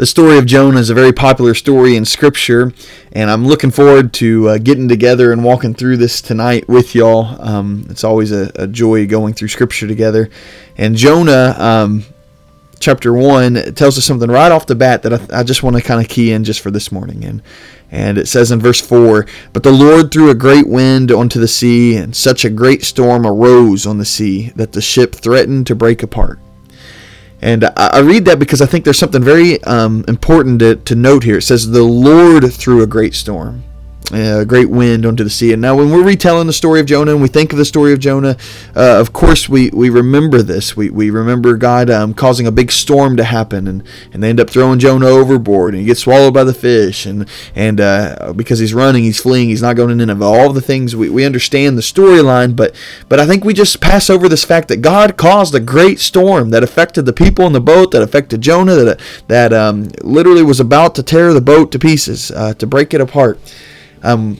The story of Jonah is a very popular story in Scripture, and I'm looking forward to uh, getting together and walking through this tonight with y'all. Um, it's always a, a, joy going through Scripture together. And Jonah, um, chapter 1, tells us something right off the bat that I, I just want to kind of key in just for this morning. And, and it says in verse 4 But the Lord threw a great wind onto the sea, and such a great storm arose on the sea that the ship threatened to break apart. And I read that because I think there's something very um, important to, to note here. It says, The Lord threw a great storm a great wind onto the sea. And now, when we're retelling the story of Jonah and we think of the story of Jonah, uh, of course, we, we remember this. We, we remember God um, causing a big storm to happen, and, and they end up throwing Jonah overboard, and he gets swallowed by the fish. And, and uh, because he's running, he's fleeing, he's not going to Nineveh. All the things we, we understand the storyline, but, but I think we just pass over this fact that God caused a great storm that affected the people in the boat, that affected Jonah, that, that um, literally was about to tear the boat to pieces, uh, to break it apart. Um,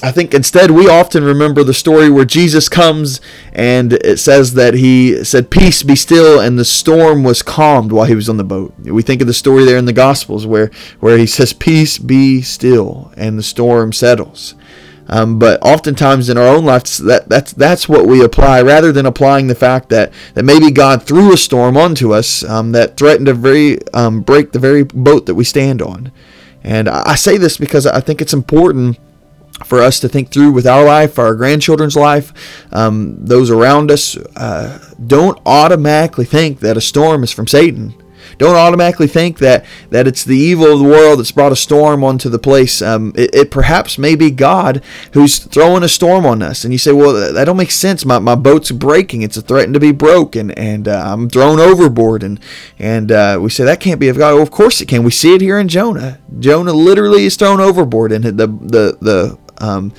I think instead we often remember the story where Jesus comes and it says that he said, Peace be still, and the storm was calmed while he was on the boat. We think of the story there in the Gospels where, where he says, Peace be still, and the storm settles. Um, but oftentimes in our own lives, that, that's, that's what we apply rather than applying the fact that, that maybe God threw a storm onto us um, that threatened to very, um, break the very boat that we stand on. And I say this because I think it's important for us to think through with our life, our grandchildren's life, um, those around us. Uh, don't automatically think that a storm is from Satan. Don't automatically think that, that it's the evil of the world that's brought a storm onto the place. Um, it, it, perhaps may be God who's throwing a storm on us. And you say, well, that don't make sense. My, my boat's breaking. It's a threatened to be broken, and uh, I'm thrown overboard. And and uh, we say that can't be of God. Of course it can. We see it here in Jonah. Jonah literally is thrown overboard, and the the the um,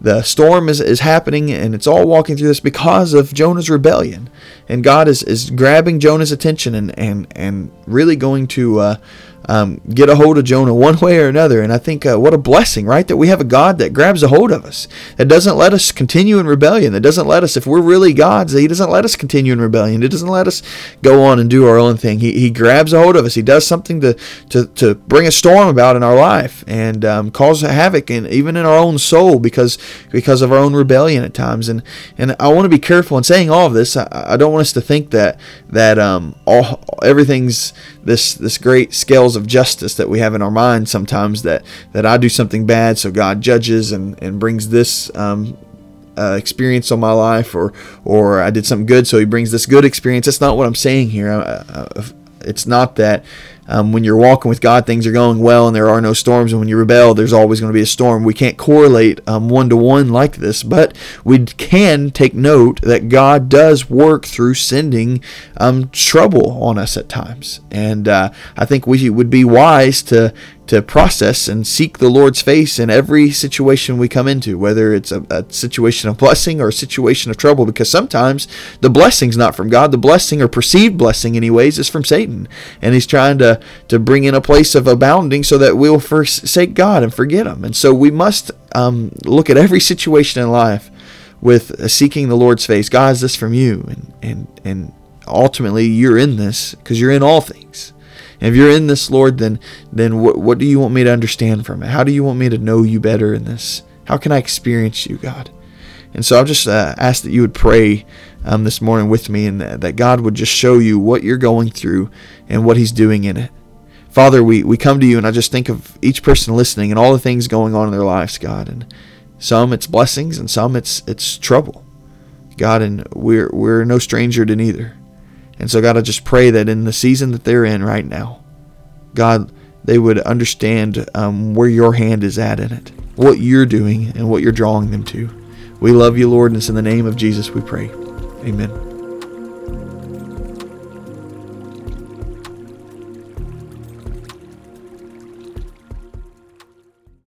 the storm is, is happening and it's all walking through this because of Jonah's rebellion. And God is, is grabbing Jonah's attention and, and, and really going to uh, um, get a hold of Jonah one way or another. And I think uh, what a blessing, right? That we have a God that grabs a hold of us, that doesn't let us continue in rebellion, that doesn't let us, if we're really God's, He doesn't let us continue in rebellion. He doesn't let us go on and do our own thing. He, he grabs a hold of us. He does something to, to, to bring a storm about in our life and um, cause havoc and even in our own soul because because of our own rebellion at times. And and I want to be careful in saying all of this. I, I don't want us to think that that um, all everything's this this great scales of justice that we have in our mind sometimes that that I do something bad so God judges and and brings this um, uh, experience on my life or or I did something good so he brings this good experience. That's not what I'm saying here. It's not that um, when you're walking with God, things are going well and there are no storms. And when you rebel, there's always going to be a storm. We can't correlate one to one like this, but we can take note that God does work through sending um, trouble on us at times. And uh, I think we would be wise to to process and seek the Lord's face in every situation we come into, whether it's a, a, situation of blessing or a situation of trouble, because sometimes the blessing's not from God. The blessing or perceived blessing, anyways, is from Satan. And he's trying to, to bring in a place of abounding so that we'll forsake God and forget Him. And so we must um, look at every situation in life with seeking the Lord's face. God, is this from you? And, and, and ultimately, you're in this because you're in all things. And if you're in this, Lord, then then what, what do you want me to understand from it? How do you want me to know you better in this? How can I experience you, God? And so I'll just uh, ask that you would pray um, this morning with me and that, that God would just show you what you're going through and what He's doing in it. Father, we, we come to you and I just think of each person listening and all the things going on in their lives, God. And some it's blessings and some it's it's trouble. God, and we're we're no stranger to neither. And so, God, I just pray that in the season that they're in right now, God, they would understand um, where your hand is at in it, what you're doing, and what you're drawing them to. We love you, Lord, and it's in the name of Jesus we pray. Amen.